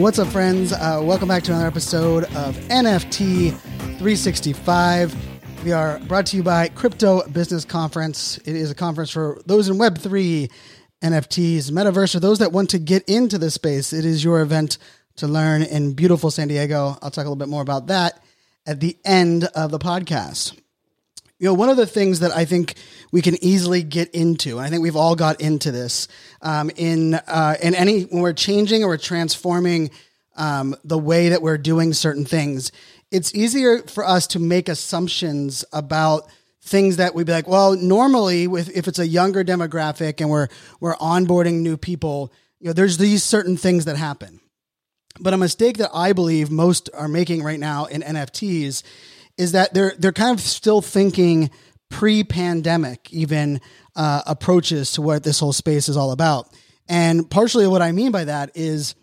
What's up, friends? Uh, welcome back to another episode of NFT 365. We are brought to you by Crypto Business Conference. It is a conference for those in Web3, NFTs, Metaverse, or those that want to get into this space. It is your event to learn in beautiful San Diego. I'll talk a little bit more about that at the end of the podcast you know, one of the things that I think we can easily get into, and I think we've all got into this um, in uh, in any when we're changing or we're transforming um, the way that we're doing certain things. It's easier for us to make assumptions about things that we'd be like, well, normally, with if it's a younger demographic and we're we're onboarding new people, you know, there's these certain things that happen. But a mistake that I believe most are making right now in NFTs is that they're they're kind of still thinking pre-pandemic even uh, approaches to what this whole space is all about. And partially what I mean by that is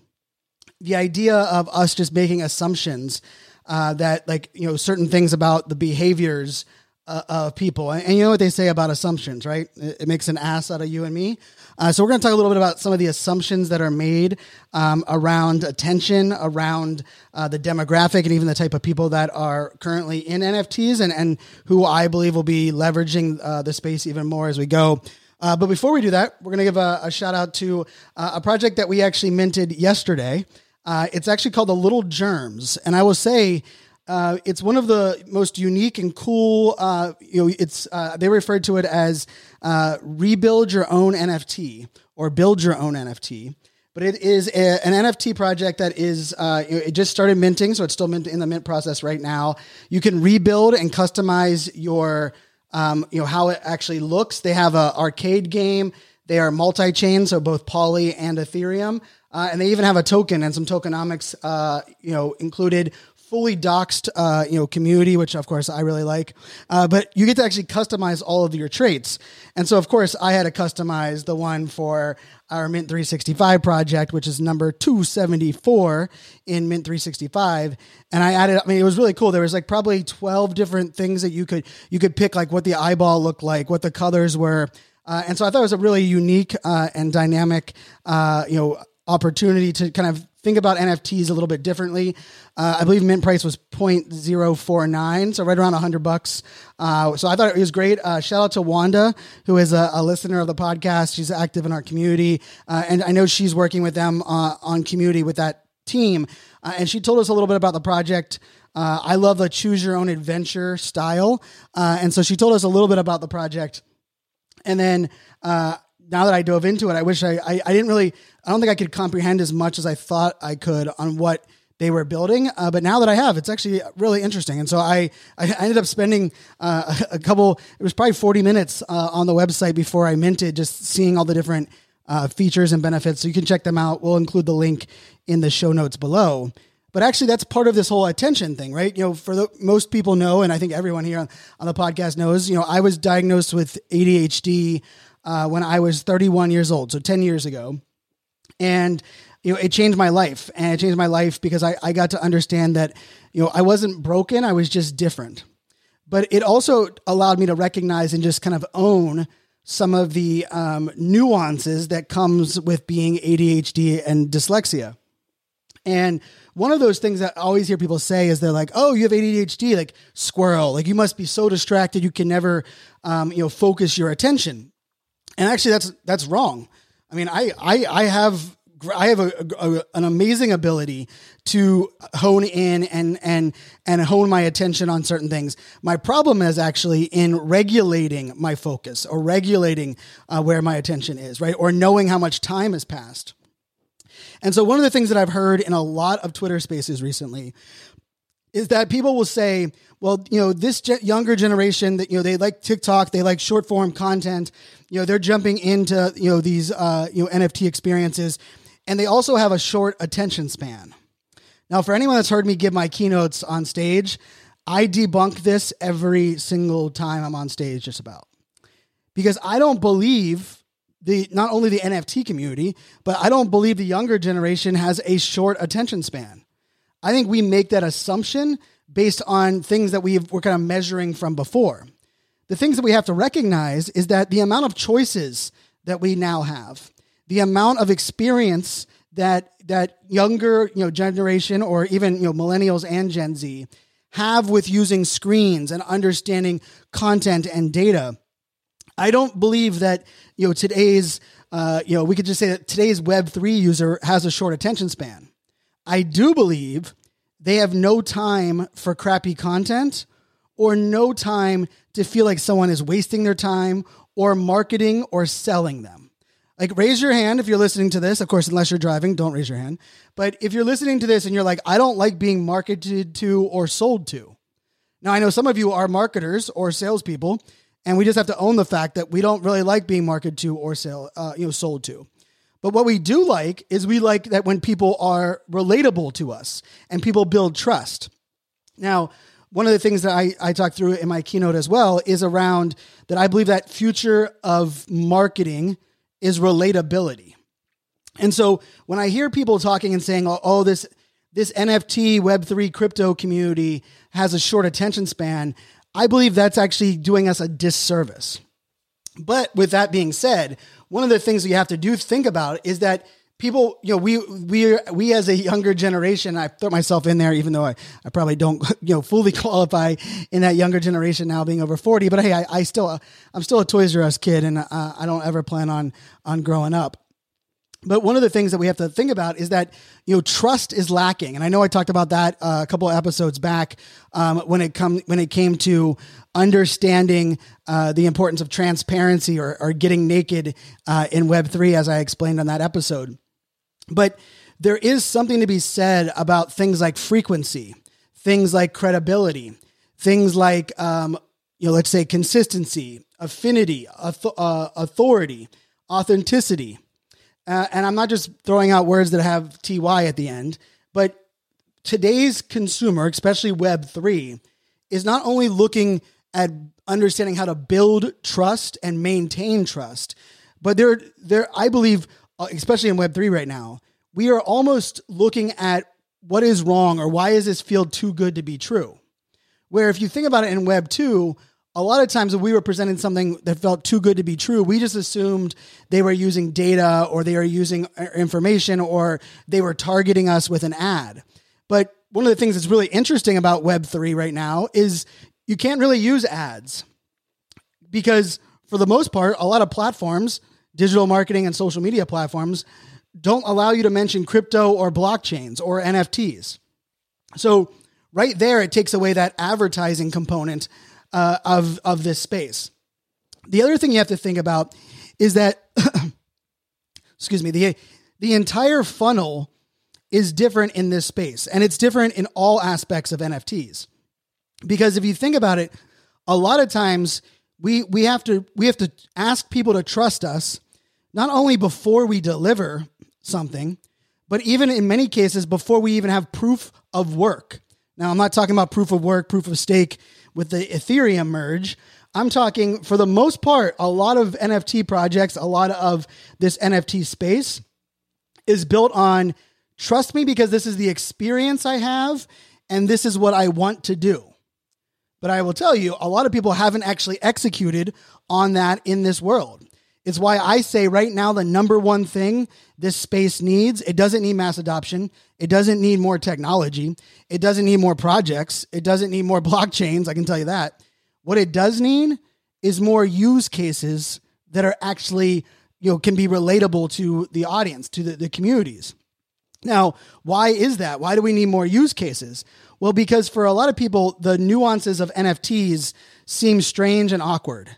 the idea of us just making assumptions uh, that like you know certain things about the behaviors uh, of people. And, and, you know what they say about assumptions, right? It, it makes an ass out of you and me. Uh, so we're going to talk a little bit about some of the assumptions that are made um, around attention, around uh, the demographic, and even the type of people that are currently in NFTs, and and who I believe will be leveraging uh, the space even more as we go. Uh, but before we do that, we're going to give a, a, shout out to uh, a project that we actually minted yesterday. Uh, it's actually called the Little Germs, and I will say uh, it's one of the most unique and cool. Uh, you know, it's uh, they referred to it as uh, rebuild your own NFT or build your own NFT. But it is a, an NFT project that is uh, it just started minting, so it's still in the mint process right now. You can rebuild and customize your um, you know how it actually looks. They have an arcade game. They are multi-chain, so both Poly and Ethereum. Uh, and they even have a token and some tokenomics, uh, you know, included fully doxed, uh, you know, community, which of course I really like. Uh, but you get to actually customize all of your traits. And so, of course, I had to customize the one for our Mint 365 project, which is number 274 in Mint 365. And I added, I mean, it was really cool. There was like probably 12 different things that you could, you could pick like what the eyeball looked like, what the colors were. Uh, and so I thought it was a really unique uh, and dynamic, uh, you know, opportunity to kind of think about NFTs a little bit differently. Uh, I believe mint price was 0.049, so right around 100 bucks. Uh, so I thought it was great. Uh, shout out to Wanda, who is a, a, listener of the podcast. She's active in our community, uh, and I know she's working with them uh, on community with that team. Uh, and she told us a little bit about the project. I love the choose your own adventure style, and so she told us a little bit about the project. And then now that I dove into it, I wish I, I, I didn't really, I don't think I could comprehend as much as I thought I could on what they were building. Uh, but now that I have, it's actually really interesting. And so I, I ended up spending uh, a couple, it was probably 40 minutes uh, on the website before I minted, just seeing all the different uh, features and benefits. So you can check them out. We'll include the link in the show notes below. But actually, that's part of this whole attention thing, right? You know, for the, most people know, and I think everyone here on, on the podcast knows, you know, I was diagnosed with ADHD uh, when I was 31 years old, so 10 years ago. And you know, it changed my life, and it changed my life because I, I got to understand that you know I wasn't broken; I was just different. But it also allowed me to recognize and just kind of own some of the um, nuances that comes with being ADHD and dyslexia. And one of those things that I always hear people say is they're like, "Oh, you have ADHD, like squirrel. Like you must be so distracted you can never, um, you know, focus your attention." and actually that's that's wrong. I mean, I I, I have I have a, a, an amazing ability to hone in and and and hone my attention on certain things. My problem is actually in regulating my focus or regulating uh, where my attention is, right, or knowing how much time has passed. And so one of the things that I've heard in a lot of Twitter spaces recently is that people will say, well, you know, this ge- younger generation that, you know, they like TikTok, they like short form content, you know, they're jumping into, you know, these, uh, you know, NFT experiences and they also have a short attention span. Now, for anyone that's heard me give my keynotes on stage, I debunk this every single time I'm on stage, just about. Because I don't believe the not only the NFT community, but I don't believe the younger generation has a short attention span. I think we make that assumption based on things that we've, we're kind of measuring from before. The things that we have to recognize is that the amount of choices that we now have, the amount of experience that that younger you know generation or even you know millennials and Gen Z have with using screens and understanding content and data. I don't believe that you know today's uh, you know we could just say that today's Web three user has a short attention span. I do believe they have no time for crappy content or no time to feel like someone is wasting their time or marketing or selling them. Like, raise your hand if you're listening to this. Of course, unless you're driving, don't raise your hand. But if you're listening to this and you're like, I don't like being marketed to or sold to. Now, I know some of you are marketers or salespeople, and we just have to own the fact that we don't really like being marketed to or sell, uh, you know, sold to. But what we do like is we like that when people are relatable to us and people build trust. Now, one of the things that I, I talked through in my keynote as well is around that I believe that future of marketing is relatability. And so when I hear people talking and saying, oh, oh this this NFT Web3 crypto community has a short attention span, I believe that's actually doing us a disservice. But with that being said, one of the things you have to do think about is that people, you know, we we we as a younger generation, I throw myself in there, even though I, I probably don't, you know, fully qualify in that younger generation now, being over forty. But hey, I, I still I'm still a Toys R Us kid, and uh, I don't ever plan on on growing up. But one of the things that we have to think about is that you know trust is lacking, and I know I talked about that uh, a couple episodes back um, when it come when it came to understanding uh, the importance of transparency or, or getting naked uh, in Web three, as I explained on that episode. But there is something to be said about things like frequency, things like credibility, things like um, you know, let's say consistency, affinity, uh, authority, authenticity uh, and I'm not just throwing out words that have ty at the end, but today's consumer, especially Web three, is not only looking at understanding how to build trust and maintain trust, but they're they're I believe, uh, especially in Web three right now, we are almost looking at what is wrong or why is this field too good to be true. Where if you think about it in Web two, a lot of times when we were presenting something that felt too good to be true, we just assumed they were using data or they were using information or they were targeting us with an ad. But one of the things that's really interesting about Web3 right now is you can't really use ads because, for the most part, a lot of platforms, digital marketing and social media platforms, don't allow you to mention crypto or blockchains or NFTs. So, right there, it takes away that advertising component uh, of of this space. The other thing you have to think about is that, excuse me, the the entire funnel is different in this space, and it's different in all aspects of NFTs. Because if you think about it, a lot of times we we have to we have to ask people to trust us not only before we deliver something, but even in many cases before we even have proof of work. Now, I'm not talking about proof of work, proof of stake, with the Ethereum merge. I'm talking for the most part, a lot of NFT projects, a lot of this NFT space is built on trust me because this is the experience I have and this is what I want to do. But I will tell you, a lot of people haven't actually executed on that in this world. It's why I say right now the number one thing this space needs, it doesn't need mass adoption. It doesn't need more technology. It doesn't need more projects. It doesn't need more blockchains, I can tell you that. What it does need is more use cases that are actually, you know, can be relatable to the audience, to the, the communities. Now, why is that? Why do we need more use cases? Well, because for a lot of people, the nuances of NFTs seem strange and awkward.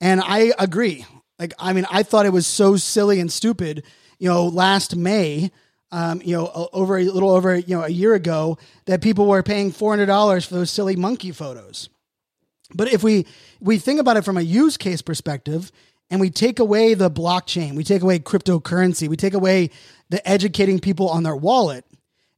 And I agree. Like, I mean, I thought it was so silly and stupid. You know, last May, um, you know, over a little over you know a year ago that people were paying four hundred dollars for those silly monkey photos. But if we we think about it from a use case perspective, and we take away the blockchain, we take away cryptocurrency, we take away the educating people on their wallet,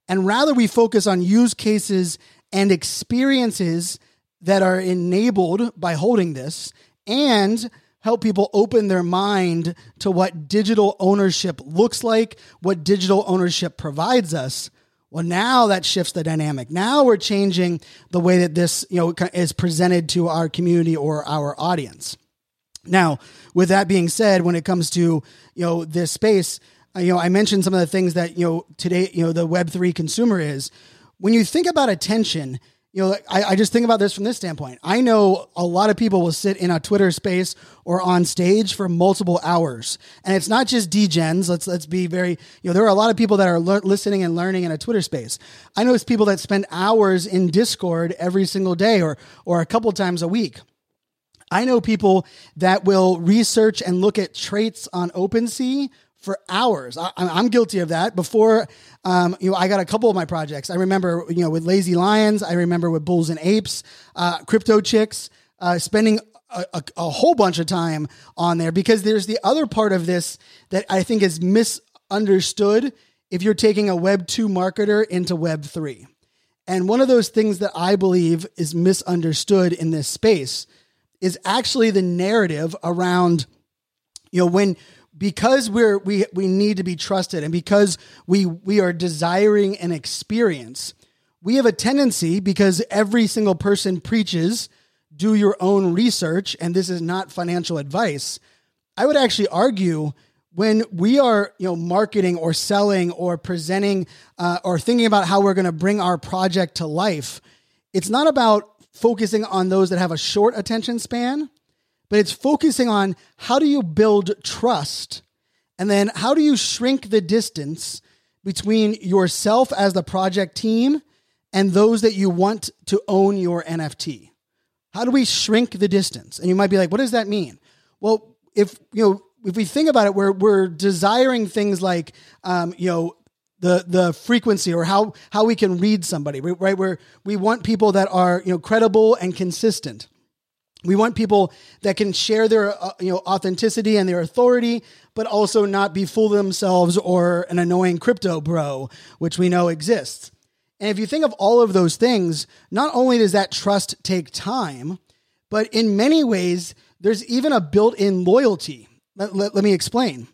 and rather we focus on use cases and experiences that are enabled by holding this and help people open their mind to what digital ownership looks like, what digital ownership provides us. Well, now that shifts the dynamic. Now we're changing the way that this, you know, is presented to our community or our audience. Now, with that being said, when it comes to you know this space, uh, you know I mentioned some of the things that you know today you know the Web three consumer is. When you think about attention, you know I, I just think about this from this standpoint. I know a lot of people will sit in a Twitter space or on stage for multiple hours, and it's not just degens. Let's let's be very you know there are a lot of people that are lear- listening and learning in a Twitter space. I know it's people that spend hours in Discord every single day or or a couple times a week. I know people that will research and look at traits on OpenSea for hours. I, I'm guilty of that. Before, um, you know, I got a couple of my projects. I remember, you know, with Lazy Lions. I remember with Bulls and Apes, uh, Crypto Chicks, uh, spending a, a, a whole bunch of time on there because there's the other part of this that I think is misunderstood if you're taking a Web two marketer into Web three. And one of those things that I believe is misunderstood in this space is actually the narrative around you know when because we're we we need to be trusted and because we we are desiring an experience we have a tendency because every single person preaches do your own research and this is not financial advice. I would actually argue when we are you know marketing or selling or presenting uh, or thinking about how we're going to bring our project to life it's not about focusing on those that have a short attention span, but it's focusing on how do you build trust and then how do you shrink the distance between yourself as the project team and those that you want to own your NFT. How do we shrink the distance? And you might be like, what does that mean? Well, if you know, if we think about it, we're we're desiring things like um, you know the the frequency or how how we can read somebody right where we want people that are you know credible and consistent we want people that can share their uh, you know authenticity and their authority but also not be of themselves or an annoying crypto bro which we know exists. And if you think of all of those things not only does that trust take time but in many ways there's even a built-in loyalty. Let, let, let me explain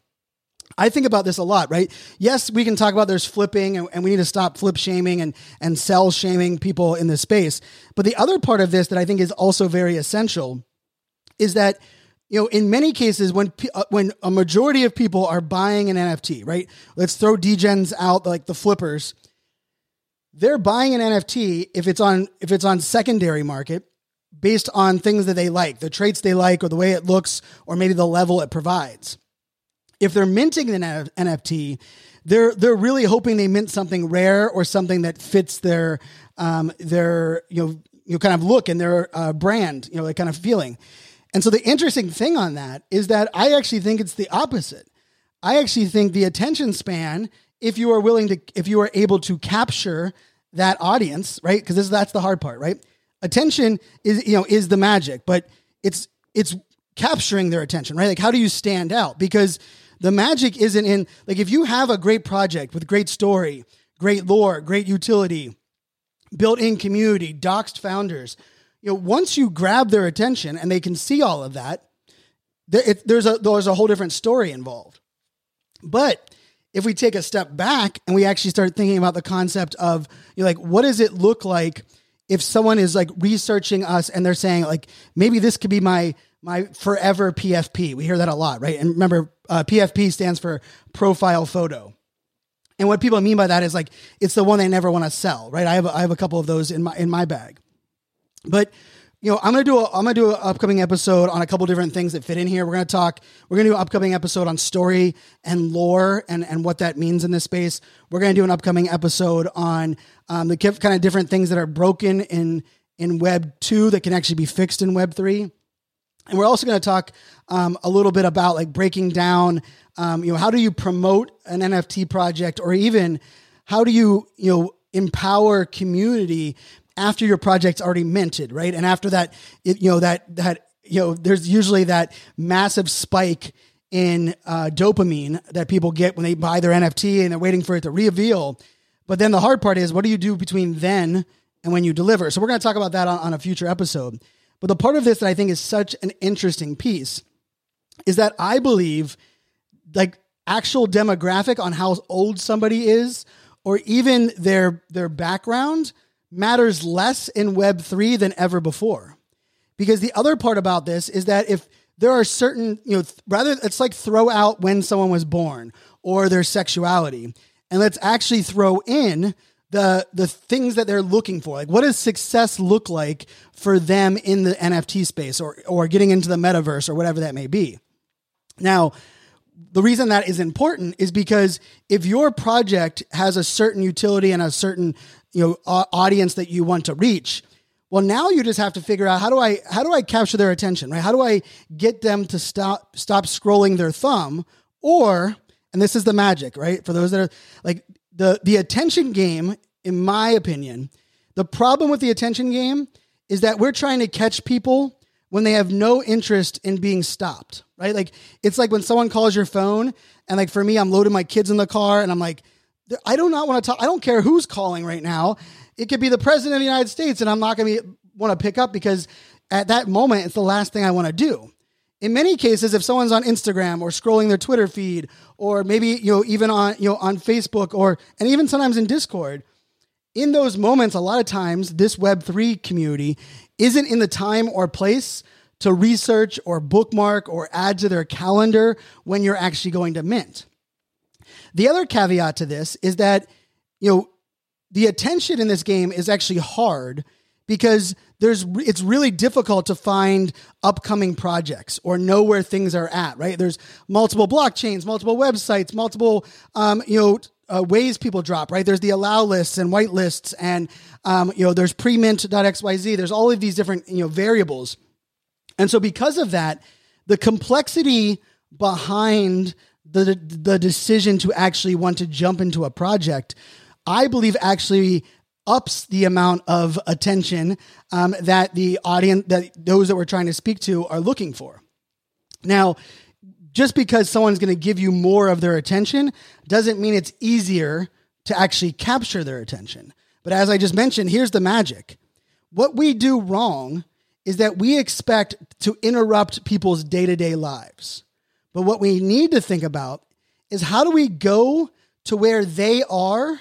I think about this a lot, right? Yes, we can talk about there's flipping and, and, we need to stop flip shaming and, and sell shaming people in this space. But the other part of this that I think is also very essential is that, you know, in many cases, when, uh, when a majority of people are buying an NFT, right? Let's throw degens out like the flippers. They're buying an NFT if it's on, if it's on secondary market based on things that they like, the traits they like or the way it looks, or maybe the level it provides if they're minting an NFT, they're they're really hoping they mint something rare or something that fits their um, their you know you know, kind of look and their uh, brand, you know, that kind of feeling. And so the interesting thing on that is that I actually think it's the opposite. I actually think the attention span, if you are willing to, if you are able to capture that audience, right? Because that's the hard part, right? Attention is you know is the magic, but it's it's capturing their attention, right? Like how do you stand out? Because the magic isn't in like if you have a great project with great story, great lore, great utility, built-in community, doxed founders. You know, once you grab their attention and they can see all of that, there's a there's a whole different story involved. But if we take a step back and we actually start thinking about the concept of you know, like what does it look like if someone is like researching us and they're saying like maybe this could be my my forever PFP. We hear that a lot, right? And remember, uh, PFP stands for profile photo. And what people mean by that is like it's the one they never want to sell, right? I have a, I have a couple of those in my in my bag. But you know, I'm gonna do a I'm gonna do an upcoming episode on a couple different things that fit in here. We're gonna talk. We're gonna do an upcoming episode on story and lore and and what that means in this space. We're gonna do an upcoming episode on um, the kind of different things that are broken in in Web two that can actually be fixed in Web three. And we're also going to talk um, a little bit about like breaking down Um, you know, how do you promote an NFT project, or even how do you you know empower community after your project's already minted, right? And after that, it, you know that that you know there's usually that massive spike in uh, dopamine that people get when they buy their NFT and they're waiting for it to reveal. But then the hard part is, what do you do between then and when you deliver? So we're going to talk about that on, on a future episode. But the part of this that I think is such an interesting piece is that I believe like actual demographic on how old somebody is or even their their background matters less in web 3 than ever before. Because the other part about this is that if there are certain, you know, th- rather it's like throw out when someone was born or their sexuality and let's actually throw in the the things that they're looking for. Like what does success look like for them in the NFT space or or getting into the metaverse or whatever that may be. Now, the reason that is important is because if your project has a certain utility and a certain you know audience that you want to reach, well, now you just have to figure out how do I how do I capture their attention, right? How do I get them to stop stop scrolling their thumb or and this is the magic, right? For those that are like the the attention game in my opinion, the problem with the attention game is that we're trying to catch people when they have no interest in being stopped, right? Like it's like when someone calls your phone and like for me I'm loading my kids in the car and I'm like I do not want to talk I don't care who's calling right now. It could be the president of the United States and I'm not going to want to pick up because at that moment it's the last thing I want to do. In many cases if someone's on Instagram or scrolling their Twitter feed or maybe you know even on you know on Facebook or and even sometimes in Discord, in those moments a lot of times this web3 community isn't in the time or place to research or bookmark or add to their calendar when you're actually going to mint. The other caveat to this is that, you know, the attention in this game is actually hard because there's it's really difficult to find upcoming projects or know where things are at right there's multiple blockchains multiple websites multiple um, you know uh, ways people drop, right? There's the allow lists and white lists, and um, you know there's pre-mint.xyz. There's all of these different you know variables, and so because of that, the complexity behind the the decision to actually want to jump into a project, I believe actually ups the amount of attention um, that the audience that those that we're trying to speak to are looking for. Now, just because someone's going to give you more of their attention doesn't mean it's easier to actually capture their attention. But as I just mentioned, here's the magic. What we do wrong is that we expect to interrupt people's day to day lives. But what we need to think about is how do we go to where they are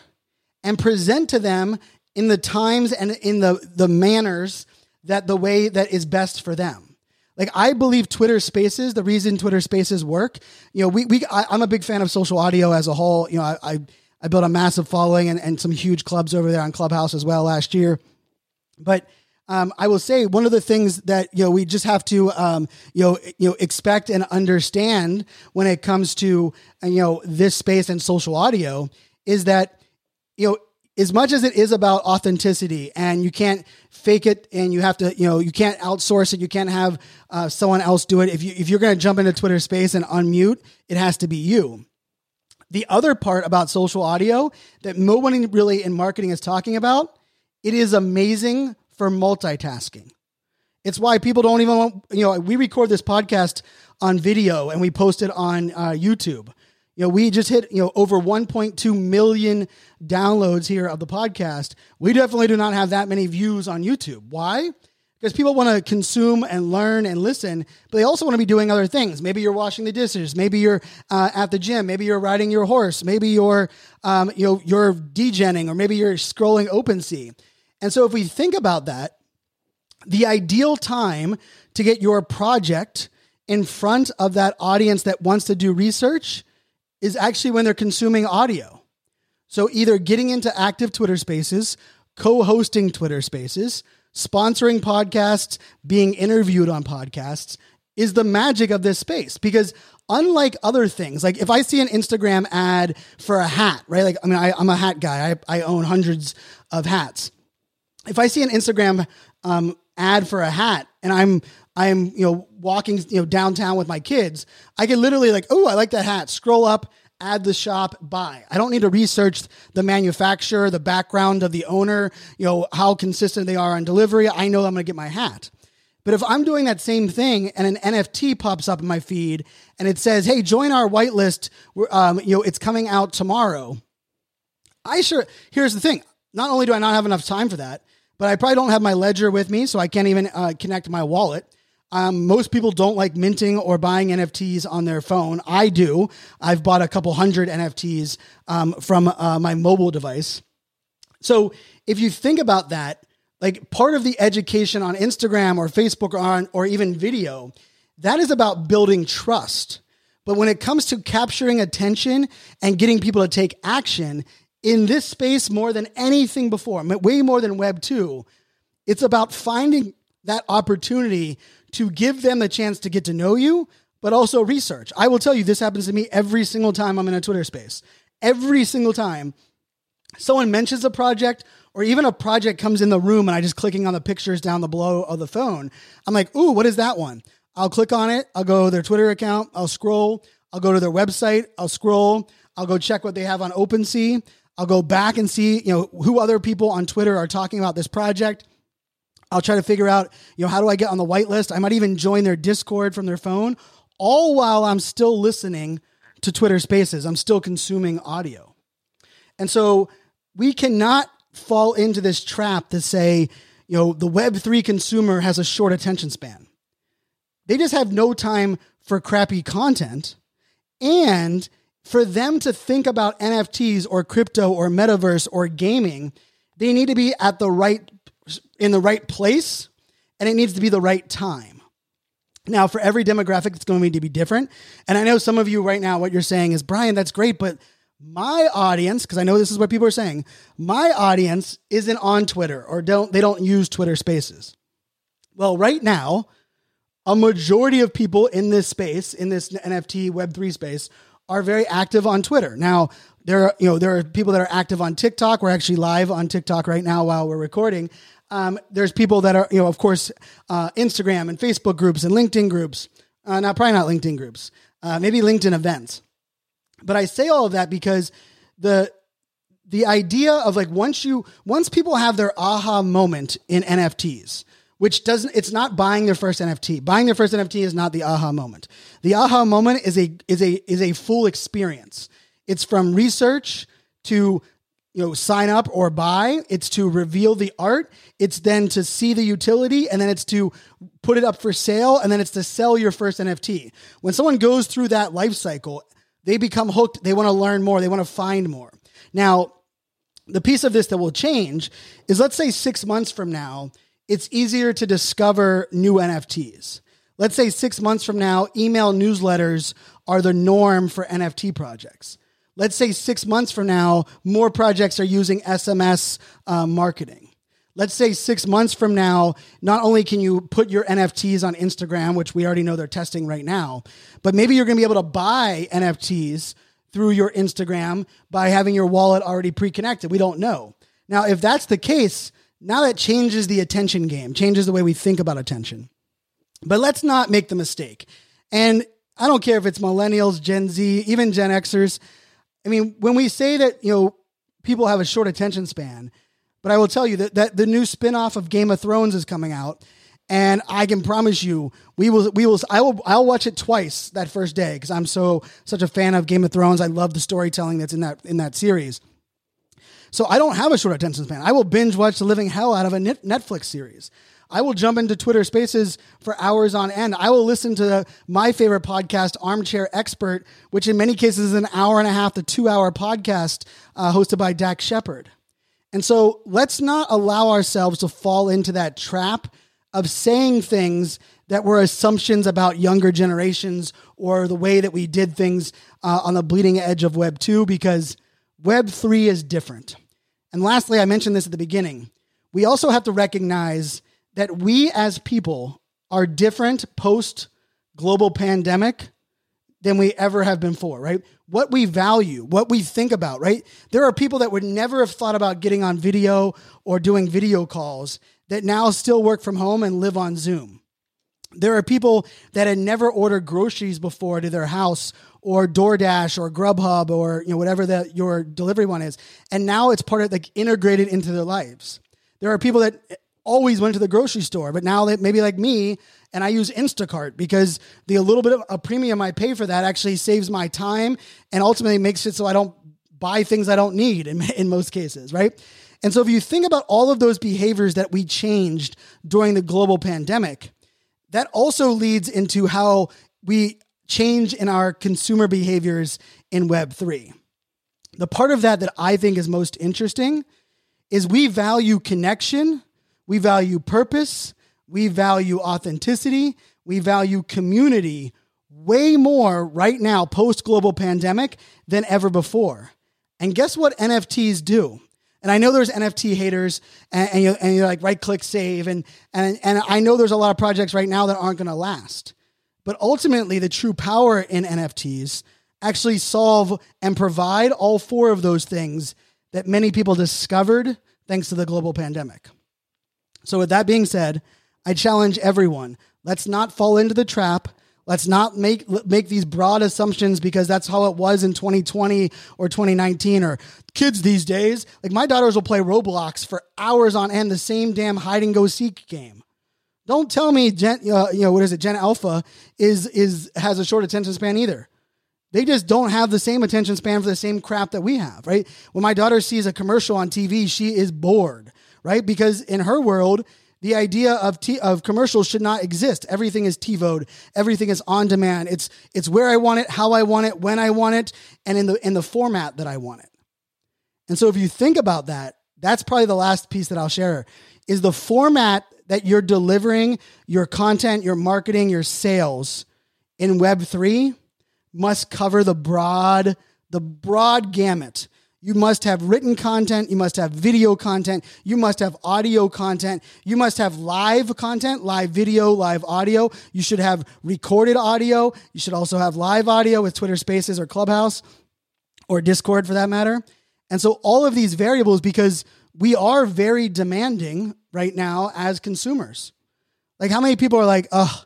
and present to them in the times and in the, the manners that the way that is best for them. Like I believe Twitter Spaces, the reason Twitter Spaces work, you know, we we I, am a big fan of social audio as a whole. You know, I I, I built a massive following and, and some huge clubs over there on Clubhouse as well last year. But um, I will say one of the things that you know we just have to um, you know you know expect and understand when it comes to you know this space and social audio is that you know as much as it is about authenticity and you can't fake it and you have to you know you can't outsource it you can't have uh, someone else do it. If you if you're going to jump into twitter space and unmute it has to be you. The other part about social audio that no one really in marketing is talking about it is amazing for multitasking. It's why people don't even want you know we record this podcast on video and we post it on uh, youtube you know, we just hit, you know, over 1.2 million downloads here of the podcast. We definitely do not have that many views on YouTube. Why? Because people want to consume and learn and listen, but they also want to be doing other things. Maybe you're washing the dishes. Maybe you're uh, at the gym. Maybe you're riding your horse. Maybe you're, um, you know, you're degenning, or maybe you're scrolling OpenSea. And so, if we think about that, the ideal time to get your project in front of that audience that wants to do research is actually when they're consuming audio. So either getting into active Twitter spaces, co hosting Twitter spaces, sponsoring podcasts, being interviewed on podcasts is the magic of this space because unlike other things, like if I see an Instagram ad for a hat, right? Like, I mean, I, am a hat guy, I, I own hundreds of hats. If I see an Instagram um, ad for a hat and I'm I'm, you know, walking, you know, downtown with my kids, I can literally like, oh, I like that hat. Scroll up, add the shop, buy. I don't need to research the manufacturer, the background of the owner, you know, how consistent they are on delivery. I know I'm going to get my hat. But if I'm doing that same thing and an NFT pops up in my feed and it says, "Hey, join our whitelist," um, you know, it's coming out tomorrow. I sure. Here's the thing: not only do I not have enough time for that, but I probably don't have my ledger with me, so I can't even uh, connect my wallet. Um, most people don't like minting or buying NFTs on their phone. I do. I've bought a couple hundred NFTs um, from uh, my mobile device. So if you think about that, like part of the education on Instagram or Facebook or on, or even video, that is about building trust. But when it comes to capturing attention and getting people to take action in this space more than anything before, way more than Web 2, it's about finding that opportunity to give them the chance to get to know you, but also research. I will tell you, this happens to me every single time I'm in a Twitter space. Every single time someone mentions a project or even a project comes in the room and I just clicking on the pictures down the below of the phone, I'm like, ooh, what is that one? I'll click on it. I'll go to their Twitter account. I'll scroll. I'll go to their website. I'll scroll. I'll go check what they have on OpenSea. I'll go back and see, you know, who other people on Twitter are talking about this project. I'll try to figure out, you know, how do I get on the whitelist? I might even join their Discord from their phone, all while I'm still listening to Twitter Spaces. I'm still consuming audio. And so we cannot fall into this trap to say, you know, the Web3 consumer has a short attention span. They just have no time for crappy content. And for them to think about NFTs or crypto or metaverse or gaming, they need to be at the right in the right place and it needs to be the right time. Now, for every demographic, it's going to be different. And I know some of you right now, what you're saying is, Brian, that's great, but my audience, because I know this is what people are saying, my audience isn't on Twitter or don't they don't use Twitter spaces. Well, right now, a majority of people in this space, in this NFT Web3 space, are very active on Twitter. Now, there are, you know, there are people that are active on TikTok. We're actually live on TikTok right now while we're recording. Um, there's people that are, you know, of course, uh, Instagram and Facebook groups and LinkedIn groups. Uh, not probably not LinkedIn groups. Uh, maybe LinkedIn events. But I say all of that because the the idea of like once you once people have their aha moment in NFTs, which doesn't it's not buying their first NFT. Buying their first NFT is not the aha moment. The aha moment is a is a is a full experience. It's from research to you know sign up or buy it's to reveal the art it's then to see the utility and then it's to put it up for sale and then it's to sell your first nft when someone goes through that life cycle they become hooked. They want to learn more. They want to find more. Now, the piece of this that will change is let's say six months from now, it's easier to discover new NFTs. Let's say six months from now, email newsletters are the norm for NFT projects. Let's say six months from now, more projects are using SMS uh, marketing let's say six months from now, not only can you put your NFTs on Instagram, which we already know they're testing right now, but maybe you're going to be able to buy NFTs through your Instagram by having your wallet already pre connected. We don't know. Now, if that's the case, now that changes the attention game, changes the way we think about attention. But let's not make the mistake. And I don't care if it's millennials, Gen Z, even Gen Xers. I mean, when we say that, you know, people have a short attention span, but I will tell you that, that the new spin-off of Game of Thrones is coming out. And I can promise you, we will, we will, I will, I'll watch it twice that first day because I'm so such a fan of Game of Thrones. I love the storytelling that's in that in that series. So I don't have a short attention span. I will binge watch the living hell out of a Netflix series. I will jump into Twitter Spaces for hours on end. I will listen to my favorite podcast, Armchair Expert, which in many cases is an hour and a half to two hour podcast uh, hosted by Dax Shepard. And so let's not allow ourselves to fall into that trap of saying things that were assumptions about younger generations or the way that we did things uh, on the bleeding edge of Web 2 because Web 3 is different. And lastly, I mentioned this at the beginning. We also have to recognize that we as people are different post global pandemic than we ever have been before, right? What we value, what we think about, right? There are people that would never have thought about getting on video or doing video calls that now still work from home and live on Zoom. There are people that had never ordered groceries before to their house or DoorDash or Grubhub or you know whatever that your delivery one is, and now it's part of like integrated into their lives. There are people that always went to the grocery store, but now that maybe like me, and I use Instacart because the little bit of a premium I pay for that actually saves my time and ultimately makes it so I don't buy things I don't need in, in most cases, right? And so if you think about all of those behaviors that we changed during the global pandemic, that also leads into how we change in our consumer behaviors in Web3. The part of that that I think is most interesting is we value connection, we value purpose, we value authenticity, we value community way more right now, post global pandemic, than ever before. And guess what NFTs do? And I know there's NFT haters, and, and, you, and you're like right click save, and and and I know there's a lot of projects right now that aren't going to last. But ultimately, the true power in NFTs actually solve and provide all four of those things that many people discovered thanks to the global pandemic. So, with that being said, I challenge everyone: let's not fall into the trap Let's not make make these broad assumptions because that's how it was in 2020 or 2019 or kids these days. Like my daughters will play Roblox for hours on end, the same damn hide and go seek game. Don't tell me Gen, uh, you know what is it? Gen Alpha is is has a short attention span either. They just don't have the same attention span for the same crap that we have, right? When my daughter sees a commercial on TV, she is bored, right? Because in her world, the idea of t- of commercials should not exist. Everything is TiVoed. Everything is on demand. It's it's where I want it, how I want it, when I want it, and in the in the format that I want it. And so if you think about that, that's probably the last piece that I'll share is the format that you're delivering your content, your marketing, your sales in web3 must cover the broad the broad gamut you must have written content. You must have video content. You must have audio content. You must have live content, live video, live audio. You should have recorded audio. You should also have live audio with Twitter Spaces or Clubhouse or Discord for that matter. And so all of these variables, because we are very demanding right now as consumers. Like, how many people are like, oh,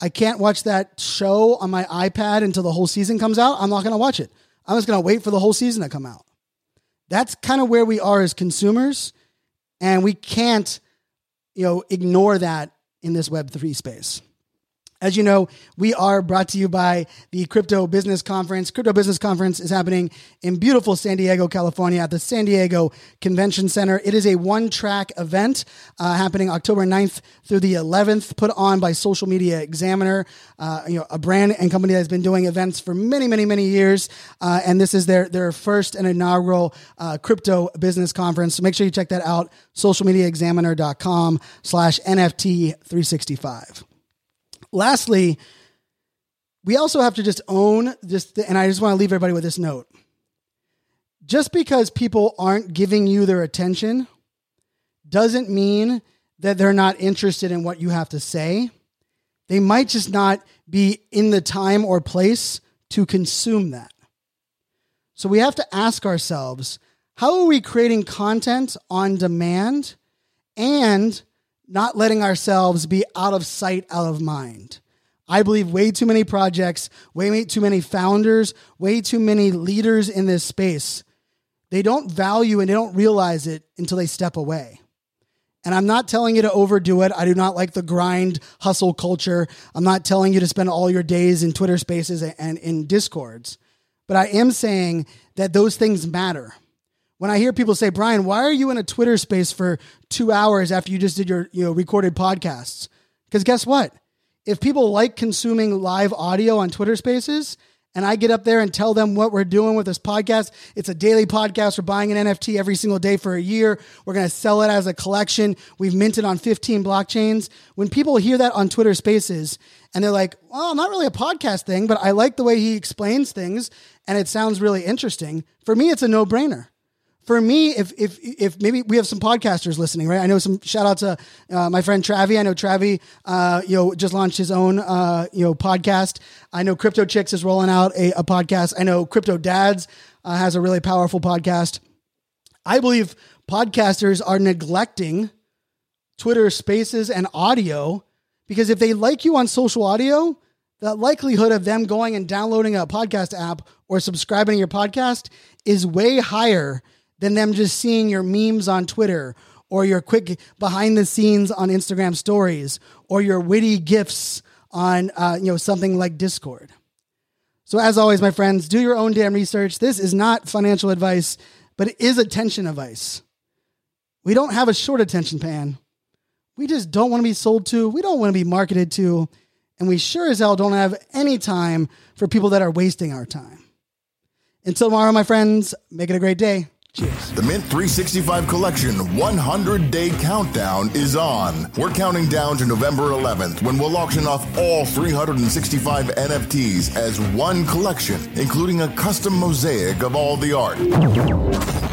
I can't watch that show on my iPad until the whole season comes out? I'm not going to watch it. I'm just going to wait for the whole season to come out. That's kind of where we are as consumers, and we can't, you know, ignore that in this Web three space. As you know, we are brought to you by the Crypto Business Conference. Crypto Business Conference is happening in beautiful San Diego, California at the San Diego Convention Center. It is a one track event uh, happening October 9th through the 11th, put on by Social Media Examiner, uh, you know, a brand and company that has been doing events for many, many, many years. Uh, and this is their, their first and inaugural uh, Crypto Business Conference. So make sure you check that out, socialmediaexaminer.com slash NFT 365 lastly, we also have to just own this, and I just want to leave everybody with this note. Just because people aren't giving you their attention doesn't mean that they're not interested in what you have to say. They might just not be in the time or place to consume that. So we have to ask ourselves how are we creating content on demand and not letting ourselves be out of sight, out of mind. I believe way too many projects, way too many founders, way too many leaders in this space. They don't value and they don't realize it until they step away. And I'm not telling you to overdo it. I do not like the grind hustle culture. I'm not telling you to spend all your days in Twitter spaces and in discords. But I am saying that those things matter when I hear people say, Brian, why are you in a Twitter space for two hours after you just did your you know recorded podcasts? Because guess what? If people like consuming live audio on Twitter spaces, and I get up there and tell them what we're doing with this podcast. It's a daily podcast. We're buying an NFT every single day for a year. We're going to sell it as a collection. We've minted on 15 blockchains. When people hear that on Twitter spaces and they're like, well, not really a podcast thing, but I like the way he explains things and it sounds really interesting. For me, it's a no brainer for me, if if if maybe we have some podcasters listening, right? I know some shout out to uh, my friend Travi. I know Travi, uh, you know, just launched his own uh, you know podcast. I know Crypto Chicks is rolling out a, a podcast. I know Crypto Dads uh, has a really powerful podcast. I believe podcasters are neglecting Twitter Spaces and audio Because if they like you on social audio, the likelihood of them going and downloading a podcast app or subscribing to your podcast is way higher than them just seeing your memes on Twitter or your quick behind the scenes on Instagram stories or your witty gifs on uh, you know something like Discord. So as always, my friends, do your own damn research. This is not financial advice, but it is attention advice. We don't have a short attention pan. We just don't want to be sold to. We don't want to be marketed to. And we sure as hell don't have any time for people that are wasting our time. Until tomorrow, my friends, make it a great day. Cheers. The Mint 365 Collection 100 Day Countdown is on. We're counting down to November 11th when we'll auction off all 365 NFTs as one collection, including a custom mosaic of all the art.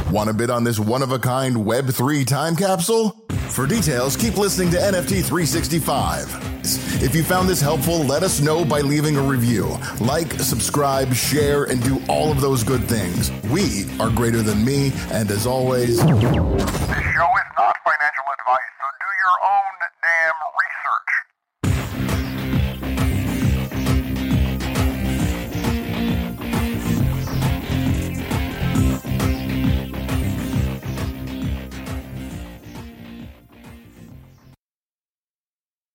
Want to bid on this one of a kind Web3 time capsule? For details, keep listening to NFT 365. If you found this helpful, let us know by leaving a review. Like, subscribe, share, and do all of those good things. We are greater than me, and as always, This show is